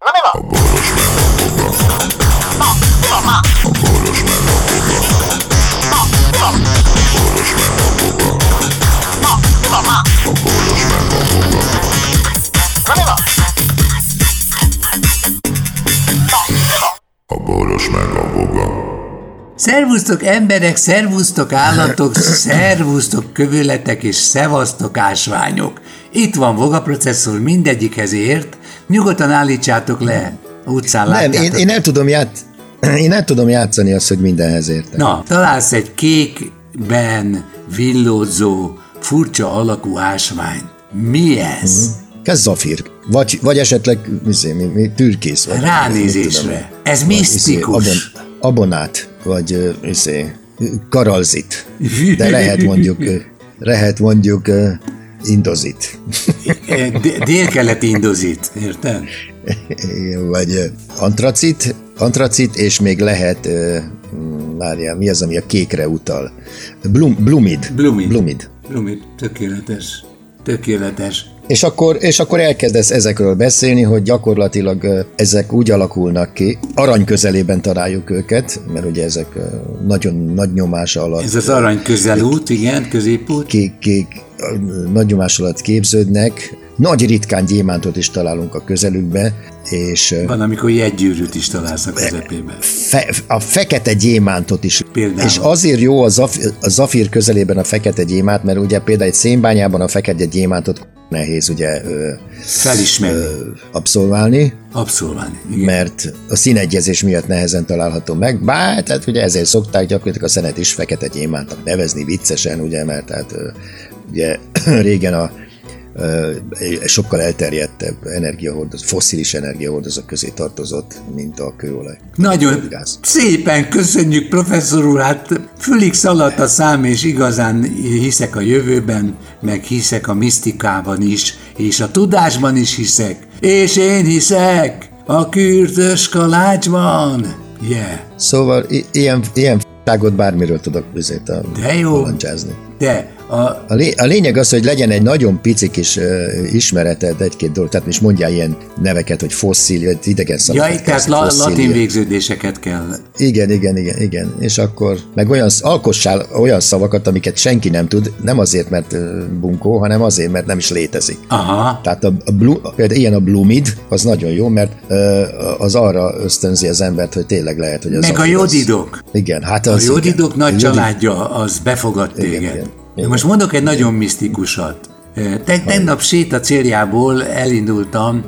Na mi van? Na, mi van már? Na, mi van? Na, mi van már? Na, mi van? Na, mi van? A boros meg a boga. Szervusztok emberek, szervusztok állatok, szervusztok kövületek és szevasztok ásványok. Itt van Voga processzor, mindegyikhez ért. Nyugodtan állítsátok le. Utcán Nem, én, én nem tudom ját... Én nem tudom játszani azt, hogy mindenhez értek. Na, találsz egy kékben villódzó, furcsa alakú ásványt. Mi ez? Ez zafír. Vagy, vagy esetleg mi, mi, mi, türkész. Vagy, Ránézésre. Ez Vagy, misztikus. izé, abon, abonát, vagy izé, karalzit. De lehet mondjuk, lehet mondjuk indozit. Dél-keleti indozit, érted? Vagy antracit, antracit, és még lehet, várjál, mi az, ami a kékre utal? Blum, blumid. Blumid. blumid. Blumid, tökéletes. Tökéletes. És akkor, és akkor elkezdesz ezekről beszélni, hogy gyakorlatilag ezek úgy alakulnak ki, arany közelében találjuk őket, mert ugye ezek nagyon nagy nyomás alatt, Ez az arany közelút, igen, középút. kék, kék, nagy nyomás alatt képződnek, nagy ritkán gyémántot is találunk a közelükbe, és Van, amikor jegygyűrűt is találsz a közepében. fe, a fekete gyémántot is. Például. És azért jó a, zaf, a zafír közelében a fekete gyémánt, mert ugye például egy szénbányában a fekete gyémántot nehéz ugye ö, Felismerni, abszolválni, abszolválni. Igen. mert a színegyezés miatt nehezen található meg, bár tehát ugye ezért szokták gyakorlatilag a szenet is fekete gyémántnak nevezni viccesen, ugye, mert tehát ö, ugye régen a sokkal elterjedtebb energiahordozó, fosszilis energiahordozók közé tartozott, mint a kőolaj. Nagyon Gáz. szépen köszönjük, professzor úr, hát fülig szaladt a szám, és igazán hiszek a jövőben, meg hiszek a misztikában is, és a tudásban is hiszek. És én hiszek a kürtös kalácsban. Yeah. Szóval i- ilyen, ilyen f***ságot bármiről tudok bizét a De jó. De a, A, lé- a lényeg az, hogy legyen egy nagyon pici kis uh, ismereted egy-két dolog, tehát is mondjál ilyen neveket, hogy fosszíl, vagy idegen szavakat. ja, tehát la, latin végződéseket kell. Igen, igen, igen, igen. És akkor meg olyan, alkossál olyan szavakat, amiket senki nem tud, nem azért, mert ö, bunkó, hanem azért, mert nem is létezik. Aha, Tehát a, a blu, például ilyen a blumid, az nagyon jó, mert ö, az arra ösztönzi az embert, hogy tényleg lehet, hogy az meg a zafír az- jodidok. Igen, hát A az jódidok igen. nagy A családja, az befogad téged. igen, De igen. most mondok egy nagyon misztikusat. Te, tegnap séta céljából elindultam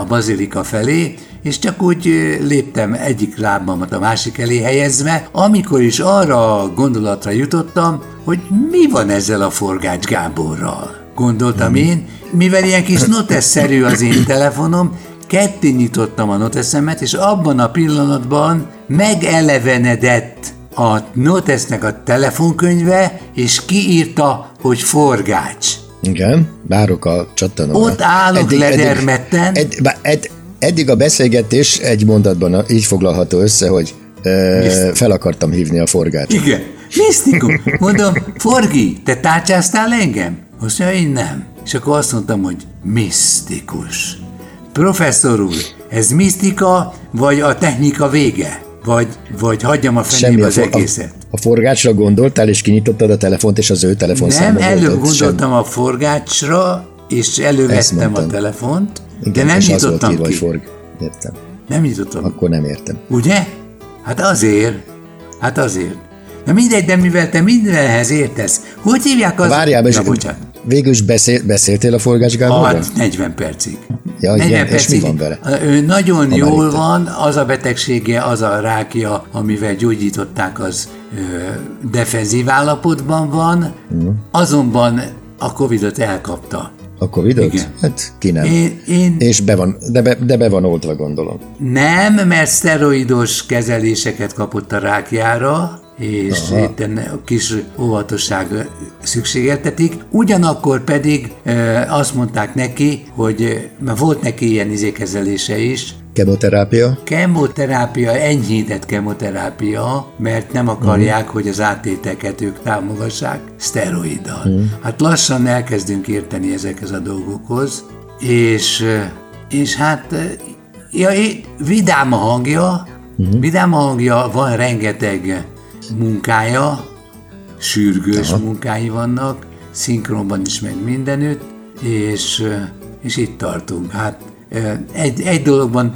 a bazilika felé, és csak úgy léptem egyik lábamat a másik elé helyezve, amikor is arra a gondolatra jutottam, hogy mi van ezzel a Forgács Gáborral. Gondoltam én, mivel ilyen kis notesz-szerű az én telefonom, ketté nyitottam a noteszemet, és abban a pillanatban megelevenedett a notesznek a telefonkönyve, és kiírta, hogy forgács. Igen, várok a csattanóra. Ott állok ledermetten. Edd, bá- edd, eddig a beszélgetés egy mondatban így foglalható össze, hogy ö, fel akartam hívni a forgácsot. Igen, misztikus. Mondom, Forgi, te tárcsáztál engem? Azt mondja, én nem. És akkor azt mondtam, hogy misztikus. Professzor úr, ez misztika, vagy a technika vége? Vagy, vagy hagyjam a fenébe az for- egészet? A, a forgácsra gondoltál, és kinyitottad a telefont, és az ő Nem, telefonszáma előbb volt ott, gondoltam a forgácsra, és elővettem a telefont, Igen, de nem nyitottam írva, ki. forg. Értem. Nem nyitottam. Akkor nem értem. Ugye? Hát azért. Hát azért. Na mindegy, de mivel te mindenhez értesz, hogy hívják az... Várjál, Na, bocsánat. Végül is beszél, beszéltél a forgács Gáborral? Hát 40 percig. Ja, 40 igen, és percig. mi van vele? Ő nagyon már jól van, az a betegsége, az a rákja, amivel gyógyították, az ö, defenzív állapotban van, Mhm. azonban a Covid-ot elkapta. A Covid-ot? Igen. Hát ki nem. Én, én És be van, de, be, de be van oltva, gondolom. Nem, mert szteroidos kezeléseket kapott a rákjára, és itt a kis óvatosság szükségeltetik. Ugyanakkor pedig e, azt mondták neki, hogy e, mert volt neki ilyen izékezelése is, Kemoterápia? kemoterápia, enyhített kemoterápia, mert nem akarják, hogy az áttéteket ők támogassák szteroiddal. Hát lassan elkezdünk érteni ezekhez a dolgokhoz, és, és hát Ja, é- vidám a hangja, uh-huh. vidám a hangja, van rengeteg munkája, sürgős Aha. munkái vannak, szinkronban is, meg mindenütt, és, és itt tartunk. Hát egy, egy dologban,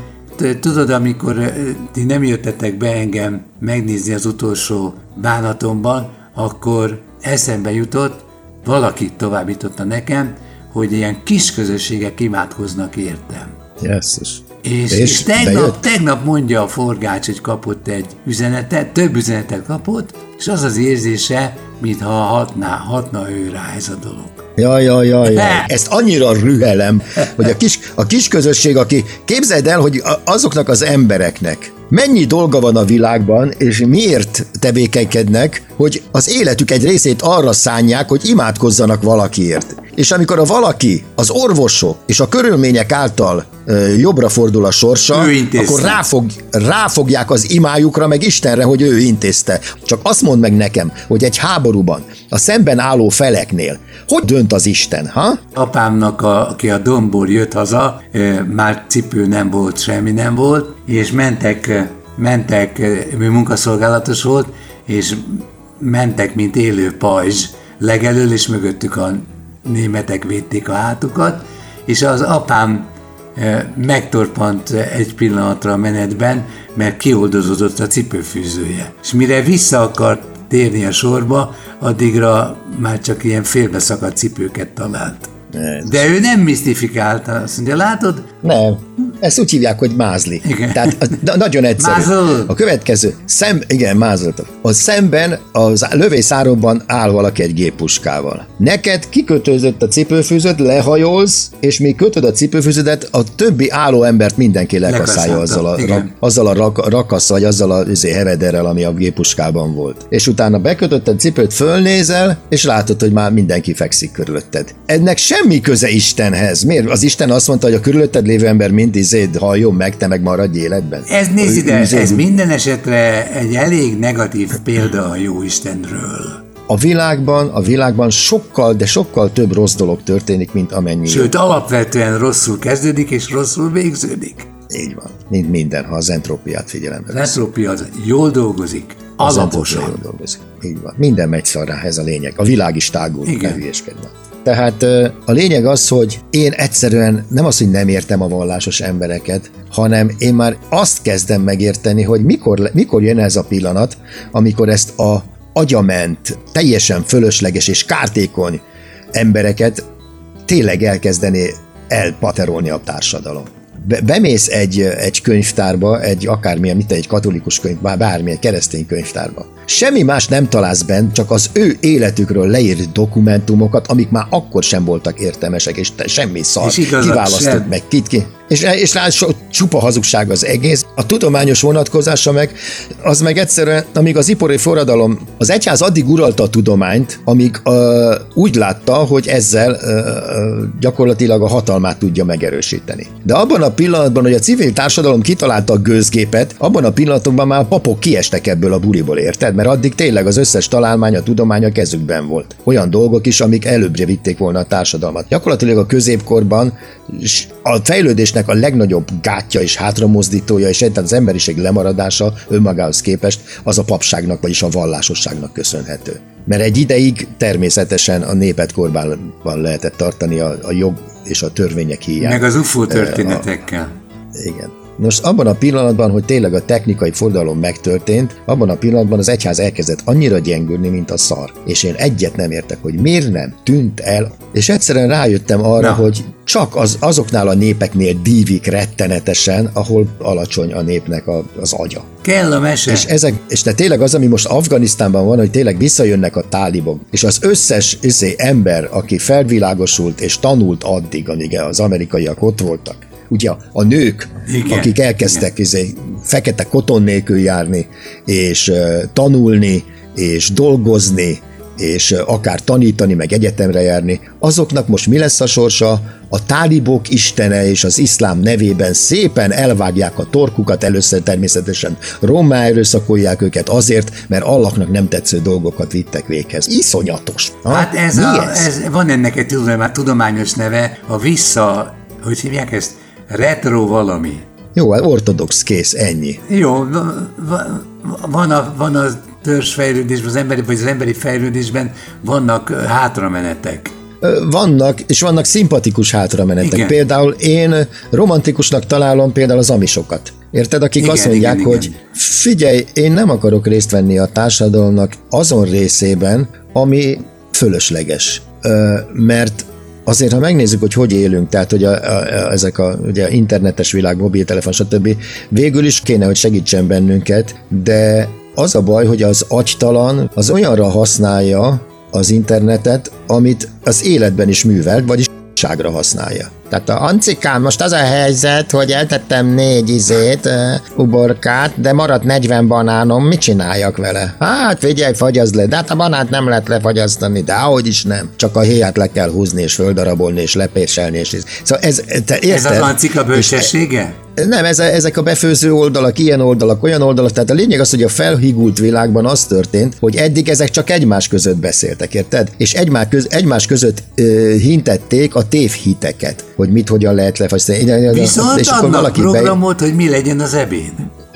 tudod, amikor ti nem jöttetek be engem megnézni az utolsó bánatomban, akkor eszembe jutott, valaki továbbította nekem, hogy ilyen kis közösségek imádkoznak értem. Jesszus. És, és, és tegnap, tegnap mondja a forgács, hogy kapott egy üzenetet, több üzenetet kapott, és az az érzése, mintha hatná, hatna ő rá ez a dolog. Ja, ja, ja, ja. Ezt annyira rühelem, hogy a kis, a kis közösség, aki képzeld el, hogy azoknak az embereknek mennyi dolga van a világban, és miért tevékenykednek, hogy az életük egy részét arra szánják, hogy imádkozzanak valakiért. És amikor a valaki, az orvosok és a körülmények által ö, jobbra fordul a sorsa, akkor ráfog, ráfogják az imájukra, meg Istenre, hogy ő intézte. Csak azt mondd meg nekem, hogy egy háborúban, a szemben álló feleknél, hogy dönt az Isten, ha? Apámnak, a, aki a domból jött haza, már cipő nem volt, semmi nem volt, és mentek, mentek, ő munkaszolgálatos volt, és mentek, mint élő pajzs, legelől, és mögöttük a németek védték a hátukat, és az apám megtorpant egy pillanatra a menetben, mert kioldozódott a cipőfűzője. És mire vissza akart térni a sorba, addigra már csak ilyen félbeszakadt cipőket talált. De ő nem misztifikálta, azt mondja, látod? Nem, ezt úgy hívják, hogy mázli. Igen. Tehát a, nagyon egyszerű. Mázol. A következő, szem, igen, mázoltak. A szemben, az lövészárokban áll valaki egy géppuskával. Neked kikötőzött a cipőfűzőt, lehajolsz, és még kötöd a cipőfűződet, a többi álló embert mindenki lekaszálja azzal a, ra, azzal a rak, rakasz, vagy azzal a izé, hevederrel, ami a géppuskában volt. És utána bekötötted cipőt, fölnézel, és látod, hogy már mindenki fekszik körülötted. Ennek semmi köze Istenhez. Miért? Az Isten azt mondta, hogy a körülötted lévő ember mind izéd halljon meg, te meg maradj életben. Ez nézd ide, ez minden esetre egy elég negatív példa a jó Istenről. A világban, a világban sokkal, de sokkal több rossz dolog történik, mint amennyi. Sőt, alapvetően rosszul kezdődik és rosszul végződik. Így van. Mint minden, ha az entrópiát figyelembe Az entrópia az jól dolgozik, alaposan. Az jól dolgozik. Így van. Minden megy szarrá, ez a lényeg. A világ is tágul, Igen. ne Tehát a lényeg az, hogy én egyszerűen nem az, hogy nem értem a vallásos embereket, hanem én már azt kezdem megérteni, hogy mikor, mikor jön ez a pillanat, amikor ezt a agyament, teljesen fölösleges és kártékony embereket tényleg elkezdeni elpaterolni a társadalom be, bemész egy, egy könyvtárba, egy akármilyen, mint egy katolikus könyv, bármilyen keresztény könyvtárba. Semmi más nem találsz bent, csak az ő életükről leírt dokumentumokat, amik már akkor sem voltak értelmesek, és te semmi szar. És kiválasztod meg, kit ki. És, és rá so, csupa hazugság az egész. A tudományos vonatkozása meg, az meg egyszerűen, amíg az ipari forradalom, az egyház addig uralta a tudományt, amíg uh, úgy látta, hogy ezzel uh, gyakorlatilag a hatalmát tudja megerősíteni. De abban a pillanatban, hogy a civil társadalom kitalálta a gőzgépet, abban a pillanatban már a papok kiestek ebből a buriból, érted? Mert addig tényleg az összes találmány, a tudomány a kezükben volt. Olyan dolgok is, amik előbbre vitték volna a társadalmat. Gyakorlatilag a középkorban a fejlődésnek a legnagyobb gátja és hátramozdítója, és egyáltalán az emberiség lemaradása önmagához képest az a papságnak, vagyis a vallásosságnak köszönhető. Mert egy ideig természetesen a népet korbában lehetett tartani a, a jog és a törvények hiány. Meg az UFO történetekkel. A, igen. Most abban a pillanatban, hogy tényleg a technikai fordalom megtörtént, abban a pillanatban az egyház elkezdett annyira gyengülni, mint a szar. És én egyet nem értek, hogy miért nem tűnt el, és egyszerűen rájöttem arra, Na. hogy csak az, azoknál a népeknél dívik rettenetesen, ahol alacsony a népnek a, az agya. Kell a mese. És, ezek, és te tényleg az, ami most Afganisztánban van, hogy tényleg visszajönnek a tálibok, és az összes összé ember, aki felvilágosult és tanult addig, amíg az amerikaiak ott voltak, ugye a nők, Igen. akik elkezdtek izé, fekete koton nélkül járni, és uh, tanulni, és dolgozni, és uh, akár tanítani, meg egyetemre járni, azoknak most mi lesz a sorsa? A tálibok istene és az iszlám nevében szépen elvágják a torkukat, először természetesen rommá erőszakolják őket azért, mert Allahnak nem tetsző dolgokat vittek véghez. Iszonyatos. Ha? Hát ez, a, ez? ez, van ennek egy tudományos neve, a vissza, hogy hívják ezt? Retro valami. Jó, hát ortodox, kész, ennyi. Jó, va- va- van a, van a törzsfejlődésben, az emberi, vagy az emberi fejlődésben vannak hátramenetek. Vannak, és vannak szimpatikus hátramenetek. Igen. Például én romantikusnak találom például az amisokat. Érted, akik Igen, azt mondják, igen, hogy igen. figyelj, én nem akarok részt venni a társadalomnak azon részében, ami fölösleges. Mert azért, ha megnézzük, hogy hogy élünk, tehát hogy a, a, a, ezek a ugye, internetes világ, mobiltelefon, stb. végül is kéne, hogy segítsen bennünket, de az a baj, hogy az agytalan az olyanra használja az internetet, amit az életben is művelt, vagyis ságra használja. Tehát a Ancikám, most az a helyzet, hogy eltettem négy izét, uh, uborkát, de maradt 40 banánom, mit csináljak vele? Hát figyelj, fagyazd le, de hát a banát nem lehet lefagyasztani, de ahogy is nem. Csak a héját le kell húzni, és földarabolni, és lepéselni, és. Szóval ez, te érted? Ez az ancika bölcsessége? Nem, ez, ezek a befőző oldalak, ilyen oldalak, olyan oldalak, tehát a lényeg az, hogy a felhigult világban az történt, hogy eddig ezek csak egymás között beszéltek, érted? És egymás, köz, egymás között ö, hintették a tévhiteket, hogy mit, hogyan lehet lefagyasztani. Viszont és akkor valaki be, programot, hogy mi legyen az ebéd.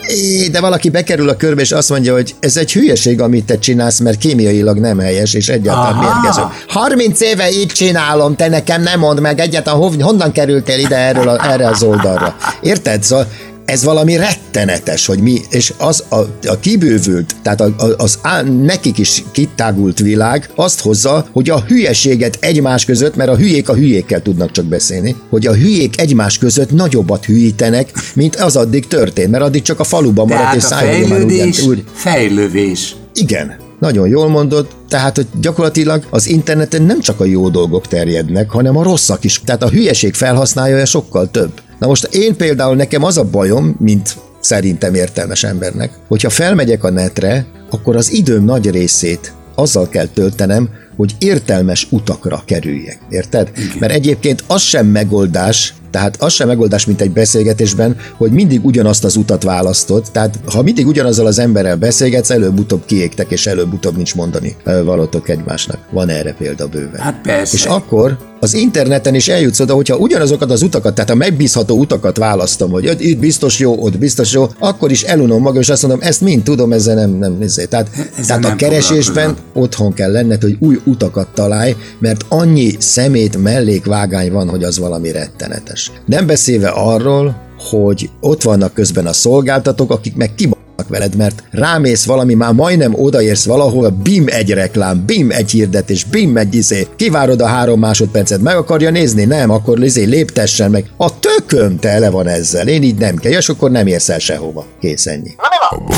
É, de valaki bekerül a körbe, és azt mondja, hogy ez egy hülyeség, amit te csinálsz, mert kémiailag nem helyes, és egyáltalán Aha. mérgező. 30 éve így csinálom, te nekem nem mondd meg egyáltalán, honnan kerültél ide erről a, erre az oldalra. Érted? Szóval ez valami rettenetes, hogy mi, és az a, a kibővült, tehát a, a, az á, nekik is kitágult világ azt hozza, hogy a hülyeséget egymás között, mert a hülyék a hülyékkel tudnak csak beszélni, hogy a hülyék egymás között nagyobbat hülyítenek, mint az addig történt, mert addig csak a faluban maradt, és Tehát szájában ugyan, fejlődés, úgy, fejlővés. igen, nagyon jól mondod, tehát hogy gyakorlatilag az interneten nem csak a jó dolgok terjednek, hanem a rosszak is. Tehát a hülyeség felhasználója sokkal több. Na most én például nekem az a bajom, mint szerintem értelmes embernek, hogyha felmegyek a netre, akkor az időm nagy részét azzal kell töltenem, hogy értelmes utakra kerüljek. Érted? Igen. Mert egyébként az sem megoldás, tehát az sem megoldás, mint egy beszélgetésben, hogy mindig ugyanazt az utat választod. Tehát ha mindig ugyanazzal az emberrel beszélgetsz, előbb-utóbb kiégtek, és előbb-utóbb nincs mondani valótok egymásnak. Van erre példa bőven. Hát persze. És akkor az interneten is eljutsz oda, hogyha ugyanazokat az utakat, tehát a megbízható utakat választom, hogy itt biztos jó, ott biztos jó, akkor is elunom magam, és azt mondom, ezt mind tudom, ezzel nem, nem, nézzé. Tehát, Ezzel tehát a nem keresésben foglalkozom. otthon kell lenned, hogy új utakat találj, mert annyi szemét mellékvágány van, hogy az valami rettenetes. Nem beszélve arról, hogy ott vannak közben a szolgáltatók, akik meg kiba veled, mert rámész valami, már majdnem odaérsz valahol, bim egy reklám, bim egy hirdetés, bim egy izé, kivárod a három másodpercet, meg akarja nézni, nem, akkor izé léptessen meg. A tököm tele van ezzel, én így nem kell, és akkor nem érsz el sehova. Kész ennyi. Na mi van?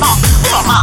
Na,